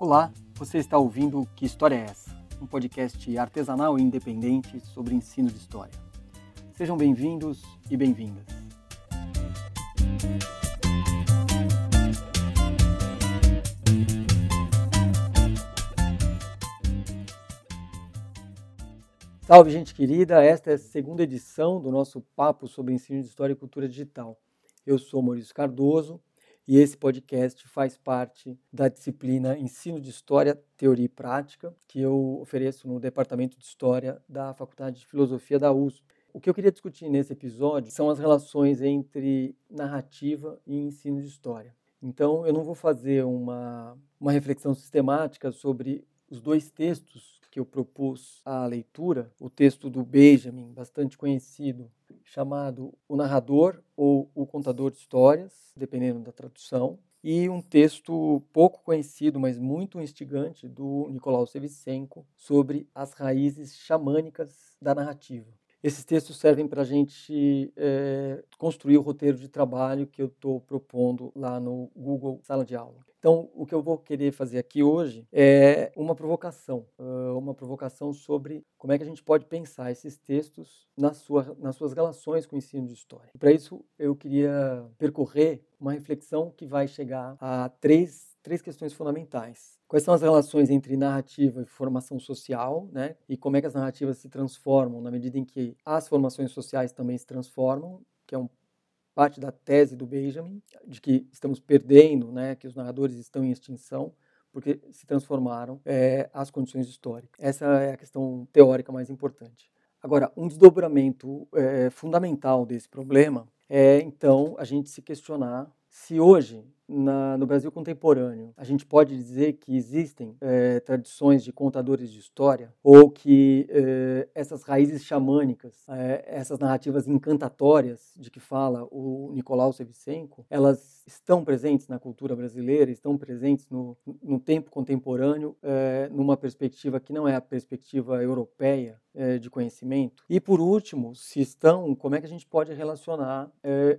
Olá, você está ouvindo Que História é Essa? Um podcast artesanal e independente sobre ensino de história. Sejam bem-vindos e bem-vindas. Salve, gente querida! Esta é a segunda edição do nosso papo sobre ensino de história e cultura digital. Eu sou Maurício Cardoso e esse podcast faz parte da disciplina Ensino de História, Teoria e Prática, que eu ofereço no Departamento de História da Faculdade de Filosofia da USP. O que eu queria discutir nesse episódio são as relações entre narrativa e ensino de história. Então, eu não vou fazer uma, uma reflexão sistemática sobre os dois textos que eu propus à leitura, o texto do Benjamin, bastante conhecido, chamado O Narrador ou O Contador de Histórias, dependendo da tradução, e um texto pouco conhecido, mas muito instigante, do Nicolau Sevicenko, sobre as raízes xamânicas da narrativa. Esses textos servem para a gente é, construir o roteiro de trabalho que eu estou propondo lá no Google Sala de Aula. Então, o que eu vou querer fazer aqui hoje é uma provocação, uma provocação sobre como é que a gente pode pensar esses textos na sua, nas suas relações com o ensino de história. Para isso, eu queria percorrer uma reflexão que vai chegar a três, três questões fundamentais. Quais são as relações entre narrativa e formação social, né? E como é que as narrativas se transformam na medida em que as formações sociais também se transformam, que é um parte da tese do Benjamin, de que estamos perdendo, né, que os narradores estão em extinção, porque se transformaram é, as condições históricas. Essa é a questão teórica mais importante. Agora, um desdobramento é, fundamental desse problema é, então, a gente se questionar se hoje na, no Brasil contemporâneo, a gente pode dizer que existem é, tradições de contadores de história ou que é, essas raízes xamânicas, é, essas narrativas encantatórias de que fala o Nicolau Sevicenko, elas estão presentes na cultura brasileira, estão presentes no, no tempo contemporâneo, numa perspectiva que não é a perspectiva europeia de conhecimento. E por último, se estão, como é que a gente pode relacionar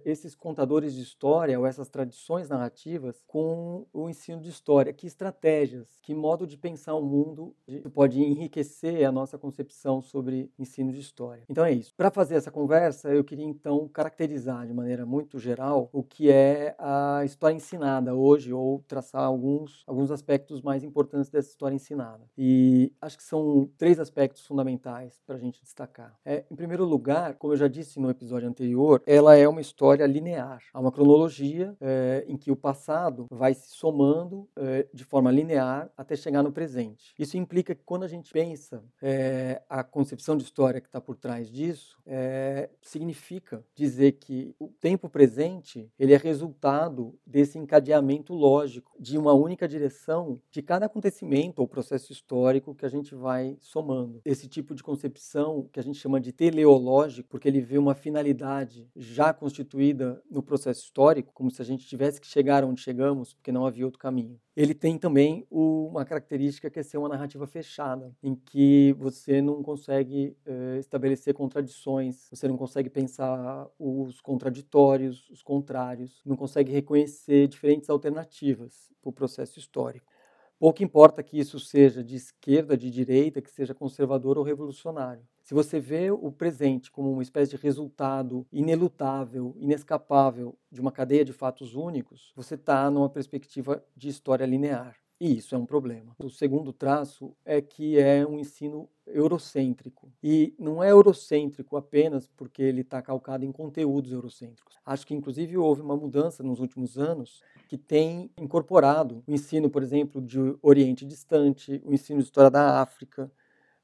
esses contadores de história ou essas tradições narrativas com o ensino de história. Que estratégias, que modo de pensar o mundo pode enriquecer a nossa concepção sobre ensino de história. Então é isso. Para fazer essa conversa, eu queria então caracterizar de maneira muito geral o que é a história ensinada hoje ou traçar alguns, alguns aspectos mais importantes dessa história ensinada. E acho que são três aspectos fundamentais para a gente destacar. É, em primeiro lugar, como eu já disse no episódio anterior, ela é uma história linear. Há uma cronologia é, em que o passado vai se somando é, de forma linear até chegar no presente. Isso implica que quando a gente pensa é, a concepção de história que está por trás disso, é, significa dizer que o tempo presente ele é resultado desse encadeamento lógico de uma única direção de cada acontecimento ou processo histórico que a gente vai somando. Esse tipo de concepção que a gente chama de teleológico, porque ele vê uma finalidade já constituída no processo histórico, como se a gente tivesse que chegar onde chegamos porque não havia outro caminho. Ele tem também uma característica que é ser uma narrativa fechada, em que você não consegue eh, estabelecer contradições, você não consegue pensar os contraditórios, os contrários, não consegue reconhecer diferentes alternativas para o processo histórico. Pouco importa que isso seja de esquerda, de direita, que seja conservador ou revolucionário. Se você vê o presente como uma espécie de resultado inelutável, inescapável de uma cadeia de fatos únicos, você está numa perspectiva de história linear. E isso é um problema. O segundo traço é que é um ensino eurocêntrico. E não é eurocêntrico apenas porque ele está calcado em conteúdos eurocêntricos. Acho que, inclusive, houve uma mudança nos últimos anos que tem incorporado o ensino, por exemplo, de Oriente Distante, o ensino de História da África,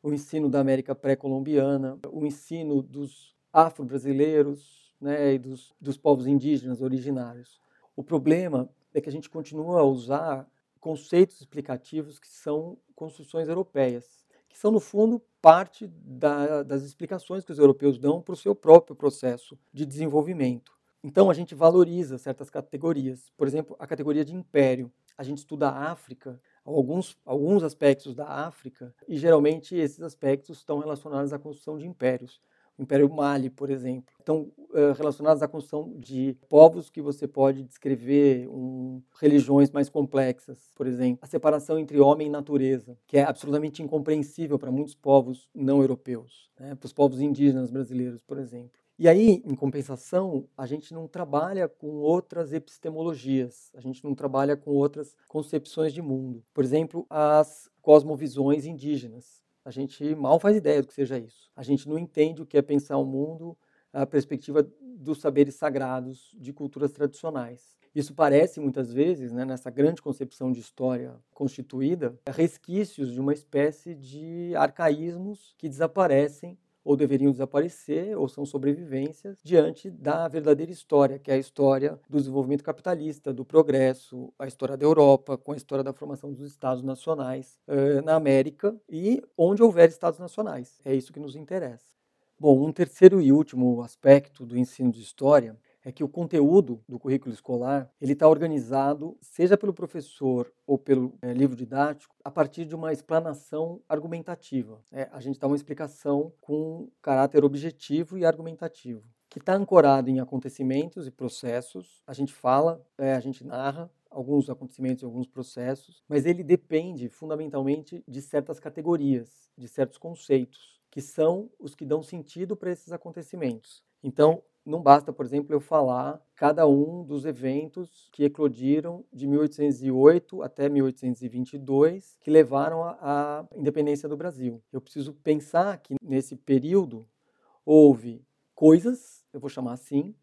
o ensino da América pré-colombiana, o ensino dos afro-brasileiros né, e dos, dos povos indígenas originários. O problema é que a gente continua a usar conceitos explicativos que são construções europeias, que são, no fundo, parte da, das explicações que os europeus dão para o seu próprio processo de desenvolvimento. Então, a gente valoriza certas categorias. Por exemplo, a categoria de império. A gente estuda a África alguns, alguns aspectos da África, e geralmente esses aspectos estão relacionados à construção de impérios. Império Mali, por exemplo. Estão uh, relacionadas à construção de povos que você pode descrever, um, religiões mais complexas, por exemplo. A separação entre homem e natureza, que é absolutamente incompreensível para muitos povos não europeus, né? para os povos indígenas brasileiros, por exemplo. E aí, em compensação, a gente não trabalha com outras epistemologias, a gente não trabalha com outras concepções de mundo. Por exemplo, as cosmovisões indígenas. A gente mal faz ideia do que seja isso. A gente não entende o que é pensar o mundo a perspectiva dos saberes sagrados de culturas tradicionais. Isso parece muitas vezes, né, nessa grande concepção de história constituída, resquícios de uma espécie de arcaísmos que desaparecem ou deveriam desaparecer, ou são sobrevivências, diante da verdadeira história, que é a história do desenvolvimento capitalista, do progresso, a história da Europa, com a história da formação dos Estados nacionais uh, na América e onde houver Estados nacionais. É isso que nos interessa. Bom, um terceiro e último aspecto do ensino de história é que o conteúdo do currículo escolar ele está organizado, seja pelo professor ou pelo é, livro didático, a partir de uma explanação argumentativa. É, a gente dá uma explicação com caráter objetivo e argumentativo, que está ancorado em acontecimentos e processos. A gente fala, é, a gente narra alguns acontecimentos alguns processos, mas ele depende fundamentalmente de certas categorias, de certos conceitos, que são os que dão sentido para esses acontecimentos. Então, não basta, por exemplo, eu falar cada um dos eventos que eclodiram de 1808 até 1822, que levaram à independência do Brasil. Eu preciso pensar que nesse período houve coisas, eu vou chamar assim,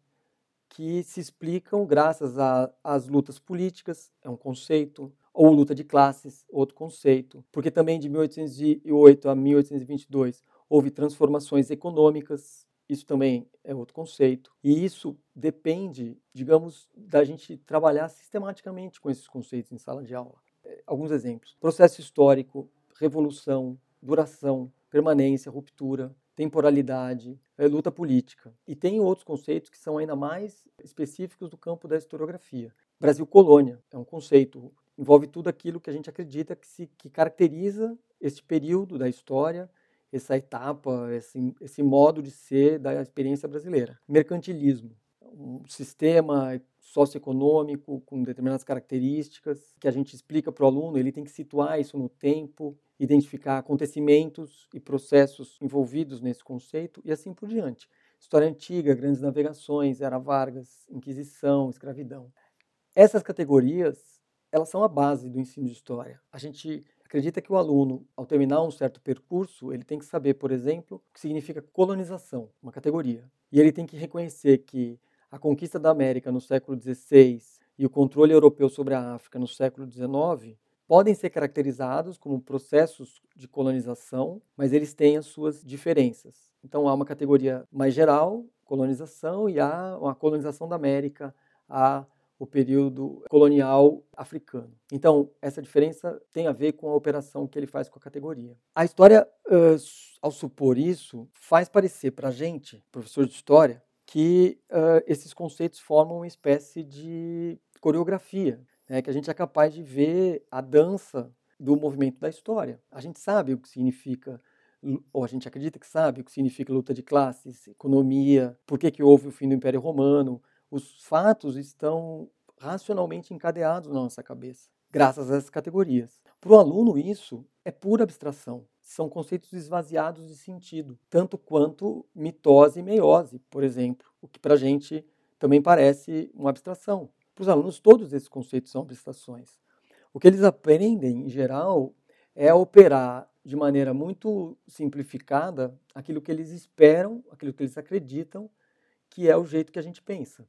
que se explicam graças às lutas políticas, é um conceito, ou luta de classes, outro conceito, porque também de 1808 a 1822 houve transformações econômicas, isso também é outro conceito. E isso depende, digamos, da gente trabalhar sistematicamente com esses conceitos em sala de aula. É, alguns exemplos: processo histórico, revolução, duração, permanência, ruptura, temporalidade, é, luta política. E tem outros conceitos que são ainda mais específicos do campo da historiografia. Brasil colônia é um conceito envolve tudo aquilo que a gente acredita que se que caracteriza este período da história essa etapa, esse, esse modo de ser da experiência brasileira. Mercantilismo, um sistema socioeconômico com determinadas características que a gente explica para o aluno, ele tem que situar isso no tempo, identificar acontecimentos e processos envolvidos nesse conceito e assim por diante. História antiga, grandes navegações, era Vargas, Inquisição, escravidão. Essas categorias, elas são a base do ensino de história. A gente acredita que o aluno, ao terminar um certo percurso, ele tem que saber, por exemplo, o que significa colonização, uma categoria. E ele tem que reconhecer que a conquista da América no século XVI e o controle europeu sobre a África no século XIX podem ser caracterizados como processos de colonização, mas eles têm as suas diferenças. Então há uma categoria mais geral, colonização, e há uma colonização da América, há o período colonial africano. Então, essa diferença tem a ver com a operação que ele faz com a categoria. A história, uh, ao supor isso, faz parecer para a gente, professor de história, que uh, esses conceitos formam uma espécie de coreografia, né, que a gente é capaz de ver a dança do movimento da história. A gente sabe o que significa ou a gente acredita que sabe o que significa luta de classes, economia, por que, que houve o fim do Império Romano, os fatos estão racionalmente encadeados na nossa cabeça, graças a essas categorias. Para o aluno, isso é pura abstração. São conceitos esvaziados de sentido, tanto quanto mitose e meiose, por exemplo, o que para a gente também parece uma abstração. Para os alunos, todos esses conceitos são abstrações. O que eles aprendem, em geral, é operar de maneira muito simplificada aquilo que eles esperam, aquilo que eles acreditam que é o jeito que a gente pensa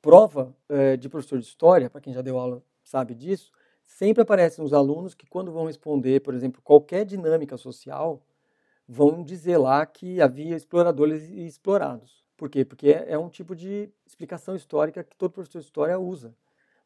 prova é, de professor de história, para quem já deu aula sabe disso, sempre aparecem os alunos que, quando vão responder, por exemplo, qualquer dinâmica social, vão dizer lá que havia exploradores e explorados. Por quê? Porque é, é um tipo de explicação histórica que todo professor de história usa.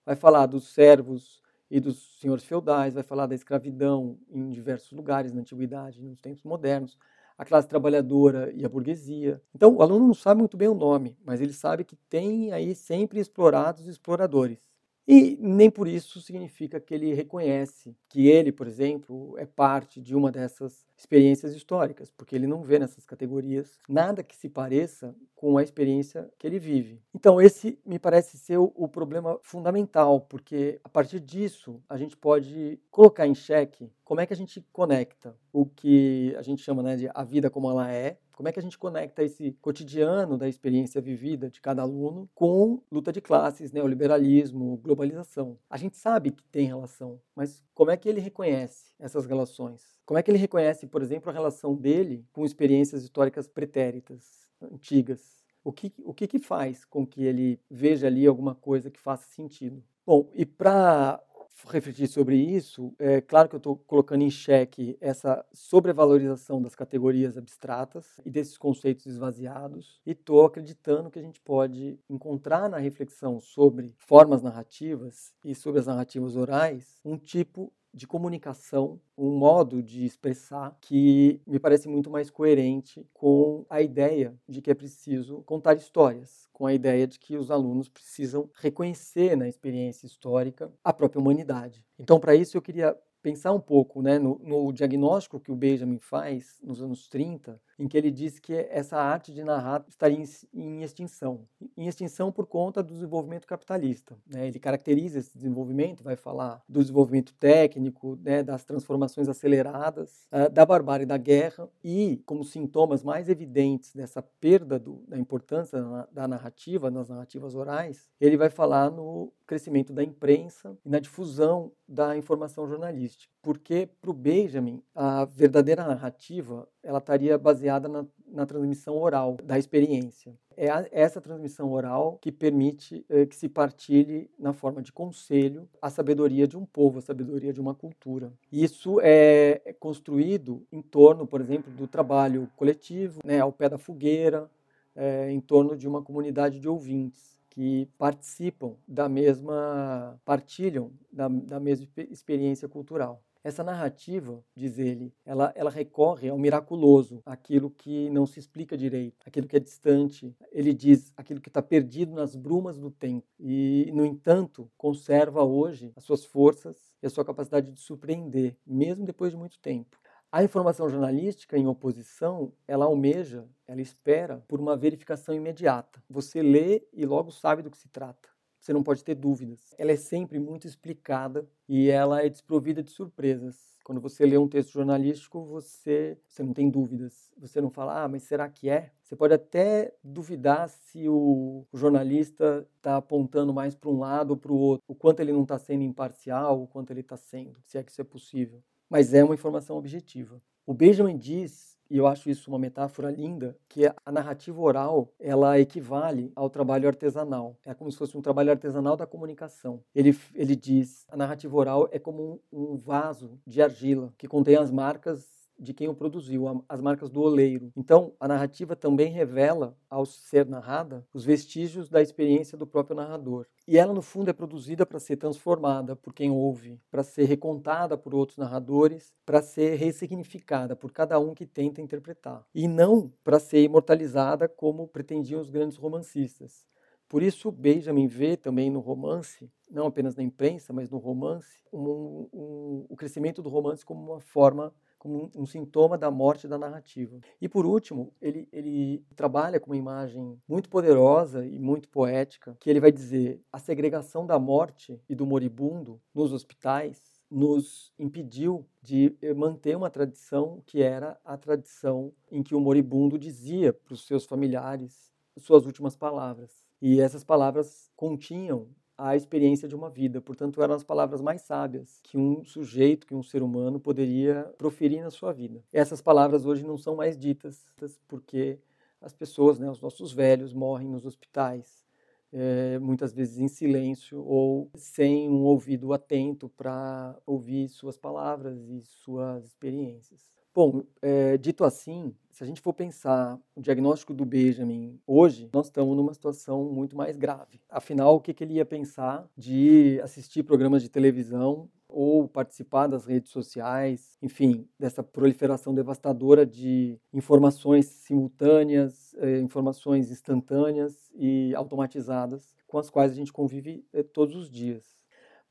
Vai falar dos servos e dos senhores feudais, vai falar da escravidão em diversos lugares na antiguidade, nos tempos modernos, a classe trabalhadora e a burguesia. Então, o aluno não sabe muito bem o nome, mas ele sabe que tem aí sempre explorados e exploradores. E nem por isso significa que ele reconhece que ele, por exemplo, é parte de uma dessas experiências históricas, porque ele não vê nessas categorias nada que se pareça com a experiência que ele vive. Então, esse me parece ser o, problema fundamental, porque a partir disso a gente pode colocar em xeque como é que a gente conecta o que a gente chama né, de a vida como ela é, como é que a gente conecta esse cotidiano da experiência vivida de cada aluno com luta de classes, neoliberalismo, globalização? A gente sabe que tem relação, mas como é que ele reconhece essas relações? Como é que ele reconhece, por exemplo, a relação dele com experiências históricas pretéritas, antigas? O que, o que, que faz com que ele veja ali alguma coisa que faça sentido? Bom, e para refletir sobre isso, é claro que eu estou colocando em xeque essa sobrevalorização das categorias abstratas e desses conceitos esvaziados, e estou acreditando que a gente pode encontrar na reflexão sobre formas narrativas e sobre as narrativas orais um tipo de comunicação, um modo de expressar que me parece muito mais coerente com a ideia de que é preciso contar histórias, com a ideia de que os alunos precisam reconhecer na experiência histórica a própria humanidade. Então, para isso, eu queria pensar um pouco né, no, no, diagnóstico que o Benjamin faz nos anos 30, em que ele diz que essa arte de narrar estaria em, em extinção. Em extinção por conta do desenvolvimento capitalista. Né? Ele caracteriza esse desenvolvimento, vai falar do desenvolvimento técnico, né, das transformações aceleradas, uh, da barbárie da guerra e, como sintomas mais evidentes dessa perda do, da importância da, narrativa, nas narrativas orais, ele vai falar no crescimento da imprensa e na difusão da informação jornalística. Porque, para o Benjamin, a verdadeira narrativa ela estaria baseada na, na transmissão oral da experiência. É a, essa transmissão oral que permite eh, que se partilhe, na forma de conselho, a sabedoria de um povo, a sabedoria de uma cultura. Isso é, é construído em torno, por exemplo, do trabalho coletivo, né, ao pé da fogueira, é, em torno de uma comunidade de ouvintes que participam da mesma, partilham da, da mesma experiência cultural. Essa narrativa, diz ele, ela, ela recorre ao miraculoso, aquilo que não se explica direito, aquilo que é distante. Ele diz aquilo que está perdido nas brumas do tempo. E, no entanto, conserva hoje as suas forças e a sua capacidade de surpreender, mesmo depois de muito tempo. A informação jornalística, em oposição, ela almeja, ela espera por uma verificação imediata. Você lê e logo sabe do que se trata. Você não pode ter dúvidas. Ela é sempre muito explicada e ela é desprovida de surpresas. Quando você lê um texto jornalístico, você, você não tem dúvidas. Você não fala, ah, mas será que é? Você pode até duvidar se o, o jornalista está apontando mais para um lado ou para o outro, o quanto ele não está sendo imparcial, o quanto ele está sendo, se é que isso é possível mas é uma informação objetiva. O Benjamin diz, e eu acho isso uma metáfora linda, que a narrativa oral ela equivale ao trabalho artesanal. É como se fosse um trabalho artesanal da comunicação. Ele, ele diz, a narrativa oral é como um, um vaso de argila que contém as marcas de quem o produziu, as marcas do oleiro. Então, a narrativa também revela, ao ser narrada, os vestígios da experiência do próprio narrador. E ela, no fundo, é produzida para ser transformada por quem ouve, para ser recontada por outros narradores, para ser ressignificada por cada um que tenta interpretar. E não para ser imortalizada como pretendiam os grandes romancistas. Por isso, Benjamin vê também no romance, não apenas na imprensa, mas no romance, um, um, o crescimento do romance como uma forma como um, sintoma da morte da narrativa. E por último, ele, ele trabalha com uma imagem muito poderosa e muito poética, que ele vai dizer a segregação da morte e do moribundo nos hospitais nos impediu de manter uma tradição que era a tradição em que o moribundo dizia para os seus familiares suas últimas palavras. E essas palavras continham a experiência de uma vida. Portanto, eram as palavras mais sábias que um sujeito, que um ser humano poderia proferir na sua vida. Essas palavras hoje não são mais ditas porque as pessoas, né, os nossos velhos, morrem nos hospitais, é, muitas vezes em silêncio ou sem um ouvido atento para ouvir suas palavras e suas experiências. Bom, é, dito assim, se a gente for pensar o diagnóstico do Benjamin hoje, nós estamos numa situação muito mais grave. Afinal, o que, que ele ia pensar de assistir programas de televisão ou participar das redes sociais, enfim, dessa proliferação devastadora de informações simultâneas, eh, informações instantâneas e automatizadas com as quais a gente convive eh, todos os dias.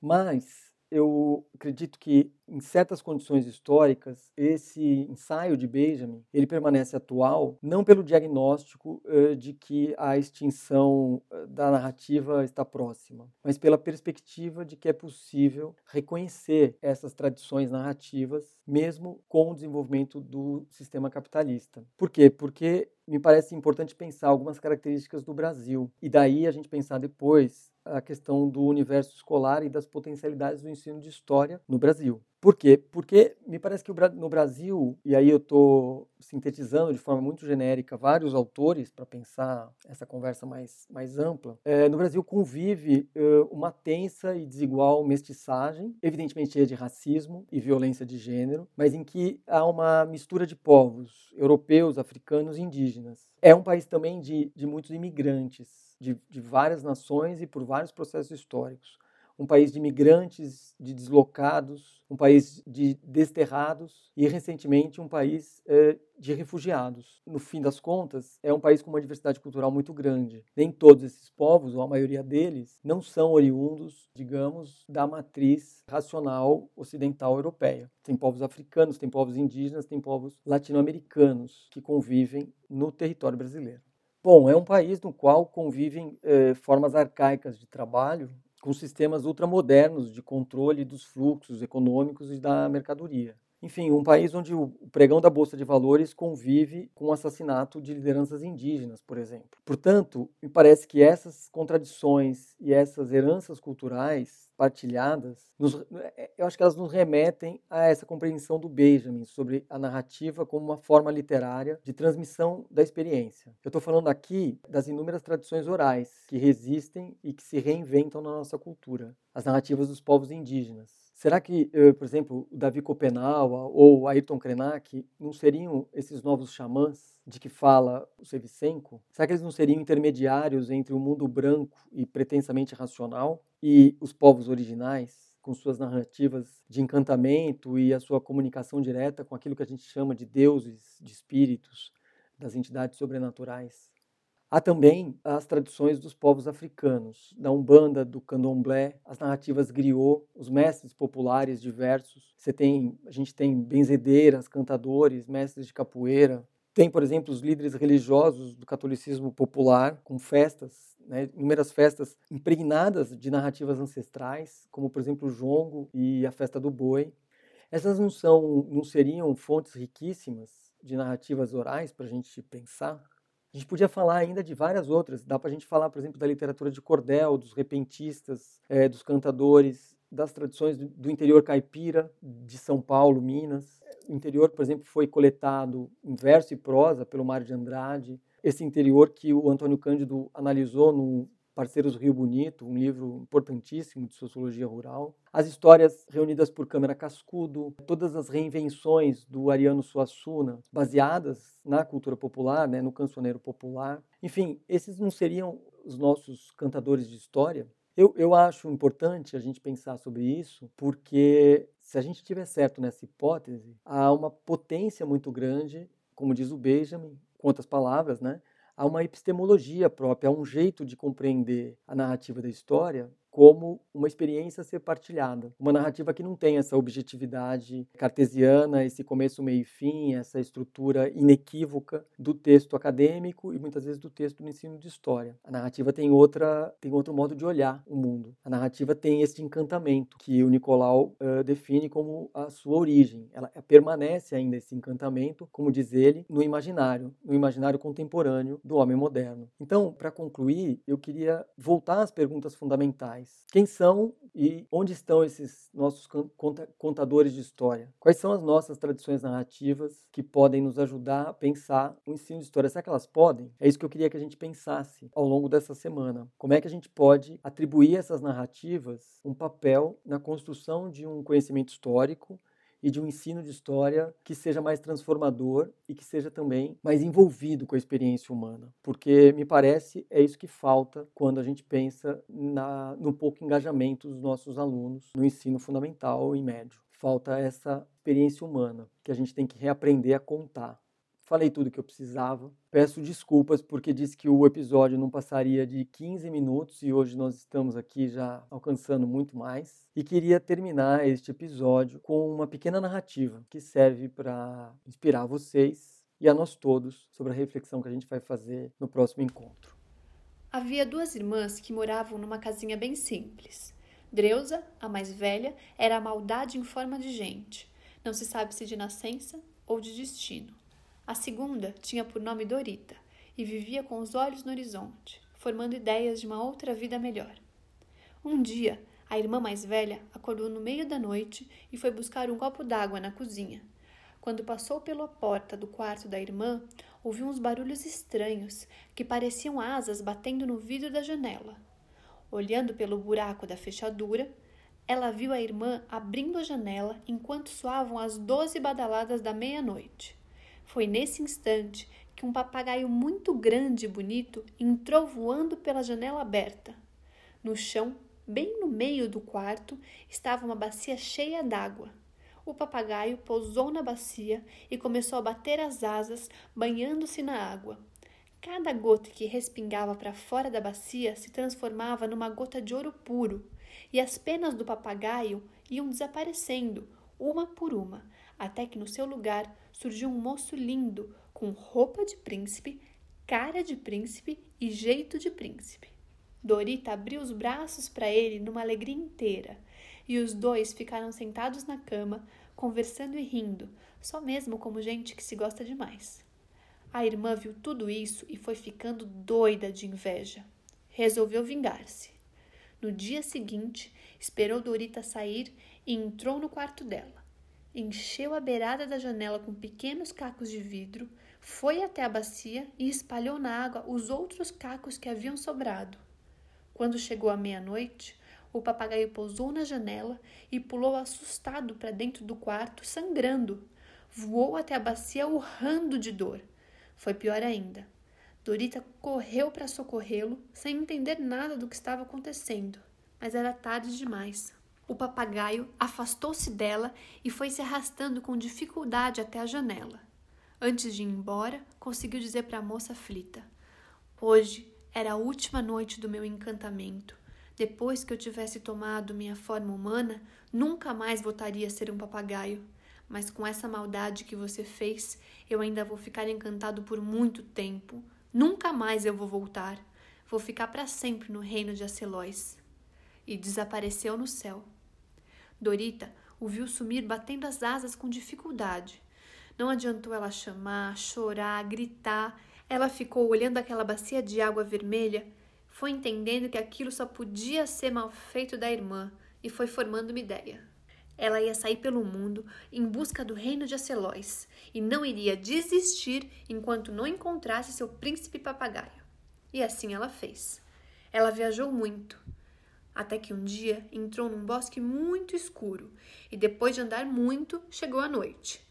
Mas eu acredito que em certas condições históricas esse ensaio de Benjamin ele permanece atual não pelo diagnóstico uh, de que a extinção da narrativa está próxima, mas pela perspectiva de que é possível reconhecer essas tradições narrativas mesmo com o desenvolvimento do sistema capitalista. Por quê? Porque me parece importante pensar algumas características do Brasil e daí a gente pensar depois a questão do universo escolar e das potencialidades do ensino de história no Brasil. Por quê? Porque me parece que no Brasil, e aí eu estou sintetizando de forma muito genérica vários autores para pensar essa conversa mais, mais ampla, é, no Brasil convive é, uma tensa e desigual mestiçagem, evidentemente cheia de racismo e violência de gênero, mas em que há uma mistura de povos europeus, africanos e indígenas. É um país também de, de muitos imigrantes, de, de várias nações e por vários processos históricos um país de imigrantes, de deslocados, um país de desterrados e, recentemente, um país eh, de refugiados. No fim das contas, é um país com uma diversidade cultural muito grande. Nem todos esses povos, ou a maioria deles, não são oriundos, digamos, da matriz racional ocidental europeia. Tem povos africanos, tem povos indígenas, tem povos latino-americanos que convivem no território brasileiro. Bom, é um país no qual convivem eh, formas arcaicas de trabalho com sistemas ultramodernos de controle dos fluxos econômicos e da mercadoria. Enfim, um país onde o pregão da Bolsa de Valores convive com o assassinato de lideranças indígenas, por exemplo. Portanto, me parece que essas contradições e essas heranças culturais partilhadas, nos, é, eu acho que elas nos remetem a essa compreensão do Benjamin sobre a narrativa como uma forma literária de transmissão da experiência. Eu estou falando aqui das inúmeras tradições orais que resistem e que se reinventam na nossa cultura, as narrativas dos povos indígenas Será que, eh, por exemplo, o Davi Copenaua ou Ayrton Krenak não seriam esses novos xamãs de que fala o Sevicenko? Será que eles não seriam intermediários entre o mundo branco e pretensamente racional e os povos originais? com suas narrativas de encantamento e a sua comunicação direta com aquilo que a gente chama de deuses, de espíritos, das entidades sobrenaturais. Há também as tradições dos povos africanos, da Umbanda, do Candomblé, as narrativas griot, os mestres populares diversos. Você tem, a gente tem benzedeiras, cantadores, mestres de capoeira. Tem, por exemplo, os líderes religiosos do catolicismo popular, com festas, né, inúmeras festas impregnadas de narrativas ancestrais, como, por exemplo, o jongo e a festa do boi. Essas não são, não seriam fontes riquíssimas de narrativas orais para a gente pensar? A gente podia falar ainda de várias outras. Dá para a gente falar, por exemplo, da literatura de cordel, dos repentistas, é, dos cantadores, das tradições do interior caipira de São Paulo, Minas. O interior, por exemplo, foi coletado em verso e prosa pelo Mário de Andrade. Esse interior que o Antônio Cândido analisou no Parceiros Rio Bonito, um livro importantíssimo de sociologia rural. As histórias reunidas por Câmara Cascudo, todas as reinvenções do Ariano Suassuna, baseadas na cultura popular, né, no cancioneiro popular. Enfim, esses não seriam os nossos cantadores de história? Eu, eu acho importante a gente pensar sobre isso, porque se a gente tiver certo nessa hipótese, há uma potência muito grande, como diz o Benjamin, com outras palavras, né, há uma epistemologia própria, há um jeito de compreender a narrativa da história como uma experiência a ser partilhada. Uma narrativa que não tem essa objetividade cartesiana, esse começo, meio e fim, essa estrutura inequívoca do texto acadêmico e muitas vezes do texto do ensino de história. A narrativa tem outra, tem outro modo de olhar o mundo. A narrativa tem esse encantamento que o Nicolau uh, define como a sua origem. Ela permanece ainda esse encantamento, como diz ele, no imaginário, no imaginário contemporâneo do homem moderno. Então, para concluir, eu queria voltar às perguntas fundamentais quem são e onde estão esses nossos contadores de história? Quais são as nossas tradições narrativas que podem nos ajudar a pensar o ensino de história? Será que elas podem? É isso que eu queria que a gente pensasse ao longo dessa semana. Como é que a gente pode atribuir essas narrativas um papel na construção de um conhecimento histórico e de um ensino de história que seja mais transformador e que seja também mais envolvido com a experiência humana. Porque me parece é isso que falta quando a gente pensa na, no pouco engajamento dos nossos alunos no ensino fundamental e médio. Falta essa experiência humana que a gente tem que reaprender a contar. Falei tudo que eu precisava. Peço desculpas porque disse que o episódio não passaria de 15 minutos e hoje nós estamos aqui já alcançando muito mais. E queria terminar este episódio com uma pequena narrativa que serve para inspirar vocês e a nós todos sobre a reflexão que a gente vai fazer no próximo encontro. Havia duas irmãs que moravam numa casinha bem simples. Dreusa, a mais velha, era a maldade em forma de gente. Não se sabe se de nascença ou de destino. A segunda tinha por nome Dorita e vivia com os olhos no horizonte, formando ideias de uma outra vida melhor. Um dia, a irmã mais velha acordou no meio da noite e foi buscar um copo d'água na cozinha. Quando passou pela porta do quarto da irmã, ouviu uns barulhos estranhos que pareciam asas batendo no vidro da janela. Olhando pelo buraco da fechadura, ela viu a irmã abrindo a janela enquanto soavam as doze badaladas da meia-noite. Foi nesse instante que um papagaio muito grande e bonito entrou voando pela janela aberta. No chão, bem no meio do quarto, estava uma bacia cheia d'água. O papagaio pousou na bacia e começou a bater as asas, banhando-se na água. Cada gota que respingava para fora da bacia se transformava numa gota de ouro puro, e as penas do papagaio iam desaparecendo, uma por uma, até que no seu lugar surgiu um moço lindo, com roupa de príncipe, cara de príncipe e jeito de príncipe. Dorita abriu os braços para ele numa alegria inteira, e os dois ficaram sentados na cama, conversando e rindo, só mesmo como gente que se gosta demais. A irmã viu tudo isso e foi ficando doida de inveja. Resolveu vingar-se. No dia seguinte, esperou Dorita sair e entrou no quarto dela encheu a beirada da janela com pequenos cacos de vidro, foi até a bacia e espalhou na água os outros cacos que haviam sobrado. Quando chegou a meia-noite, o papagaio pousou na janela e pulou assustado para dentro do quarto, sangrando. Voou até a bacia urrando de dor. Foi pior ainda. Dorita correu para socorrê-lo, sem entender nada do que estava acontecendo, mas era tarde demais. O papagaio afastou-se dela e foi se arrastando com dificuldade até a janela. Antes de ir embora, conseguiu dizer para a moça aflita: Hoje era a última noite do meu encantamento. Depois que eu tivesse tomado minha forma humana, nunca mais voltaria a ser um papagaio. Mas com essa maldade que você fez, eu ainda vou ficar encantado por muito tempo. Nunca mais eu vou voltar. Vou ficar para sempre no reino de Acelóis. E desapareceu no céu. Dorita o viu sumir batendo as asas com dificuldade. Não adiantou ela chamar, chorar, gritar. Ela ficou olhando aquela bacia de água vermelha, foi entendendo que aquilo só podia ser mal feito da irmã e foi formando uma ideia. Ela ia sair pelo mundo em busca do reino de Acelóis e não iria desistir enquanto não encontrasse seu príncipe papagaio. E assim ela fez. Ela viajou muito, até que um dia entrou num bosque muito escuro e, depois de andar muito, chegou à noite.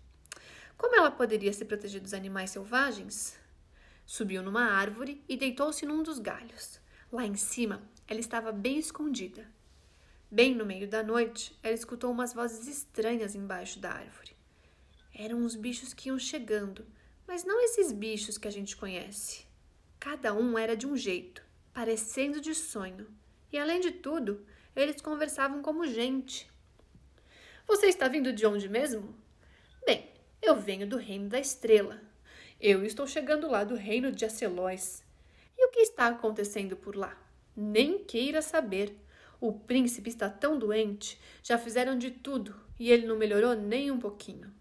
Como ela poderia se proteger dos animais selvagens? Subiu numa árvore e deitou-se num dos galhos. Lá em cima, ela estava bem escondida. Bem no meio da noite, ela escutou umas vozes estranhas embaixo da árvore. Eram uns bichos que iam chegando, mas não esses bichos que a gente conhece. Cada um era de um jeito, parecendo de sonho. E além de tudo, eles conversavam como gente. Você está vindo de onde mesmo? Bem, eu venho do reino da estrela. Eu estou chegando lá do reino de Acelóis. E o que está acontecendo por lá? Nem queira saber. O príncipe está tão doente, já fizeram de tudo e ele não melhorou nem um pouquinho.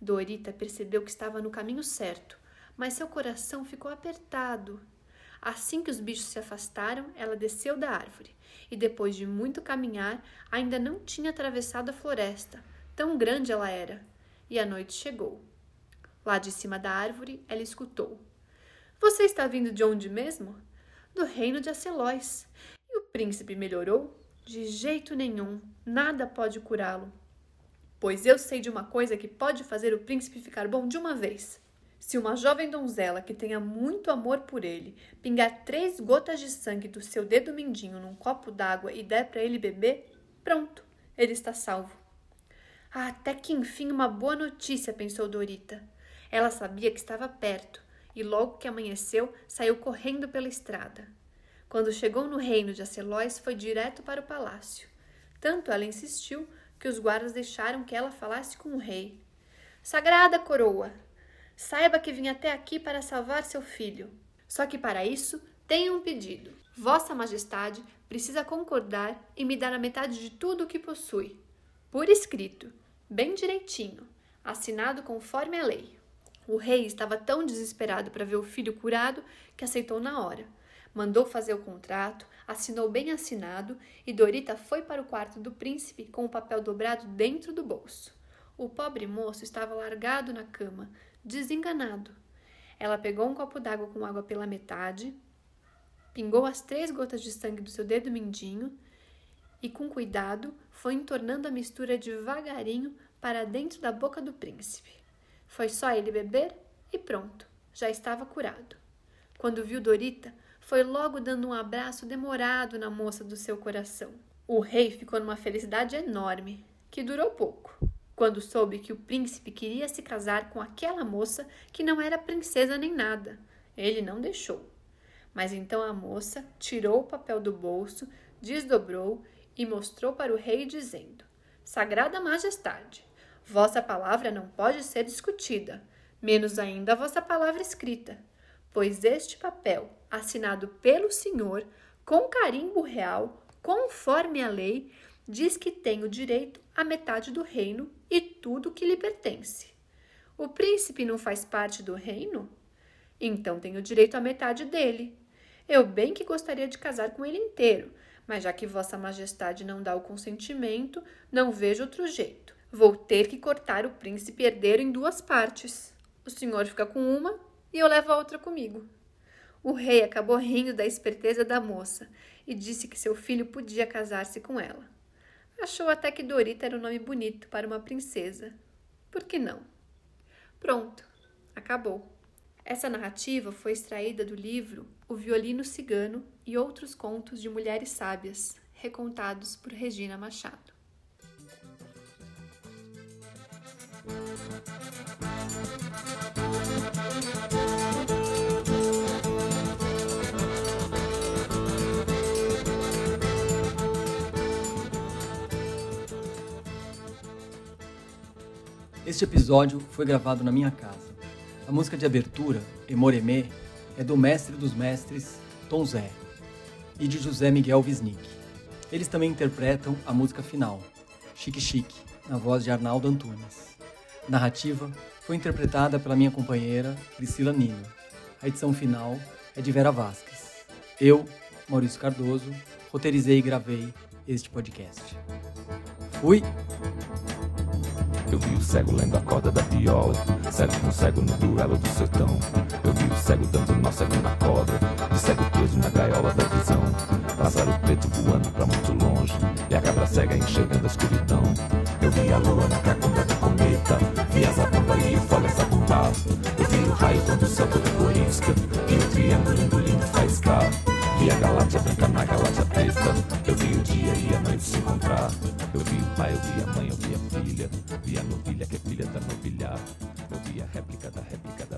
Dorita percebeu que estava no caminho certo, mas seu coração ficou apertado Assim que os bichos se afastaram, ela desceu da árvore e, depois de muito caminhar, ainda não tinha atravessado a floresta, tão grande ela era, e a noite chegou. Lá de cima da árvore, ela escutou: Você está vindo de onde mesmo? Do reino de Acelóis. E o príncipe melhorou? De jeito nenhum, nada pode curá-lo. Pois eu sei de uma coisa que pode fazer o príncipe ficar bom de uma vez. Se uma jovem donzela que tenha muito amor por ele pingar três gotas de sangue do seu dedo mindinho num copo d'água e der para ele beber, pronto, ele está salvo. Ah, até que enfim uma boa notícia, pensou Dorita. Ela sabia que estava perto e logo que amanheceu saiu correndo pela estrada. Quando chegou no reino de Acelóis, foi direto para o palácio. Tanto ela insistiu que os guardas deixaram que ela falasse com o rei. Sagrada coroa, Saiba que vim até aqui para salvar seu filho. Só que para isso tenho um pedido. Vossa Majestade precisa concordar e me dar a metade de tudo o que possui. Por escrito, bem direitinho, assinado conforme a lei. O rei estava tão desesperado para ver o filho curado que aceitou na hora. Mandou fazer o contrato, assinou bem assinado e Dorita foi para o quarto do príncipe com o papel dobrado dentro do bolso. O pobre moço estava largado na cama, desenganado. Ela pegou um copo d'água com água pela metade, pingou as três gotas de sangue do seu dedo mindinho e, com cuidado, foi entornando a mistura devagarinho para dentro da boca do príncipe. Foi só ele beber e pronto, já estava curado. Quando viu Dorita, foi logo dando um abraço demorado na moça do seu coração. O rei ficou numa felicidade enorme, que durou pouco quando soube que o príncipe queria se casar com aquela moça que não era princesa nem nada. Ele não deixou. Mas então a moça tirou o papel do bolso, desdobrou e mostrou para o rei, dizendo: Sagrada Majestade, vossa palavra não pode ser discutida, menos ainda a vossa palavra escrita, pois este papel, assinado pelo senhor, com carimbo real, conforme a lei, diz que tem o direito à metade do reino e tudo que lhe pertence. O príncipe não faz parte do reino? Então tenho direito à metade dele. Eu bem que gostaria de casar com ele inteiro, mas já que Vossa Majestade não dá o consentimento, não vejo outro jeito. Vou ter que cortar o príncipe herdeiro em duas partes. O senhor fica com uma e eu levo a outra comigo. O rei acabou rindo da esperteza da moça e disse que seu filho podia casar-se com ela. Achou até que Dorita era um nome bonito para uma princesa. Por que não? Pronto, acabou. Essa narrativa foi extraída do livro O Violino Cigano e Outros Contos de Mulheres Sábias, recontados por Regina Machado. Este episódio foi gravado na minha casa. A música de abertura, Emoremê, é do mestre dos mestres, Tom Zé, e de José Miguel Wisnik. Eles também interpretam a música final, Chique Chique, na voz de Arnaldo Antunes. A narrativa foi interpretada pela minha companheira Priscila Nino. A edição final é de Vera Vasques. Eu, Maurício Cardoso, roteirizei e gravei este podcast. Fui! Eu vi o cego lendo a corda da viola, cego com cego no duelo do sertão. Eu vi o cego dando nó cego na corda, de cego preso na gaiola da visão. Pássaro preto voando pra muito longe, e a cabra cega enxergando a escuridão. Eu vi a lua na cacunda do cometa, vi a zabumba e o folha sabumbar. Eu vi o raio quando o céu todo corisca, vi o triângulo engolindo faiscar. Vi a galáxia branca na galáxia preta, eu vi o dia e a noite se encontrar. Eu vi o pai, eu vi a mãe, eu vi a filha. Vi a novilha que é filha da novilha. Eu vi a réplica da réplica.